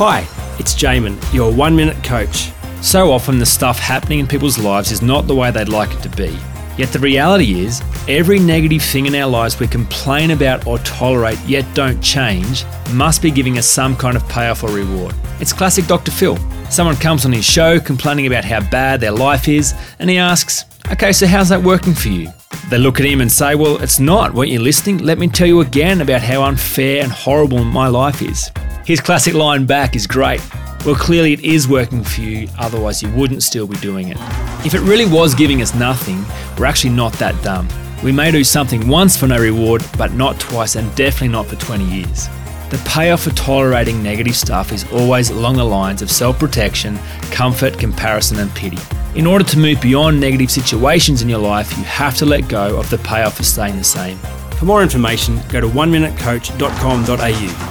Hi, it's Jamin, your one minute coach. So often, the stuff happening in people's lives is not the way they'd like it to be. Yet the reality is, every negative thing in our lives we complain about or tolerate yet don't change must be giving us some kind of payoff or reward. It's classic Dr. Phil. Someone comes on his show complaining about how bad their life is, and he asks, Okay, so how's that working for you? They look at him and say, Well, it's not. Weren't you listening? Let me tell you again about how unfair and horrible my life is. His classic line back is great. Well, clearly it is working for you, otherwise, you wouldn't still be doing it. If it really was giving us nothing, we're actually not that dumb. We may do something once for no reward, but not twice, and definitely not for 20 years. The payoff for tolerating negative stuff is always along the lines of self protection, comfort, comparison, and pity. In order to move beyond negative situations in your life, you have to let go of the payoff for staying the same. For more information, go to oneminutecoach.com.au.